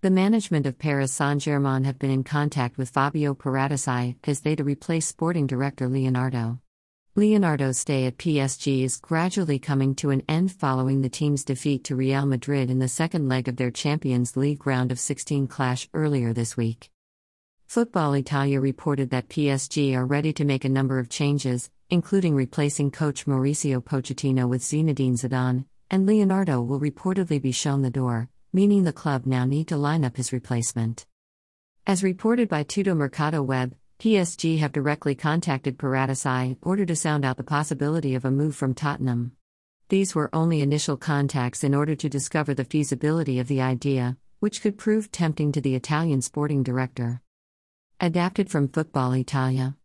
The management of Paris Saint Germain have been in contact with Fabio Paratici as they to replace sporting director Leonardo. Leonardo's stay at PSG is gradually coming to an end following the team's defeat to Real Madrid in the second leg of their Champions League round of 16 clash earlier this week. Football Italia reported that PSG are ready to make a number of changes, including replacing coach Mauricio Pochettino with Zinedine Zidane, and Leonardo will reportedly be shown the door, meaning the club now need to line up his replacement. As reported by Tutto Mercato Web, PSG have directly contacted Paratici in order to sound out the possibility of a move from Tottenham. These were only initial contacts in order to discover the feasibility of the idea, which could prove tempting to the Italian sporting director. Adapted from Football Italia.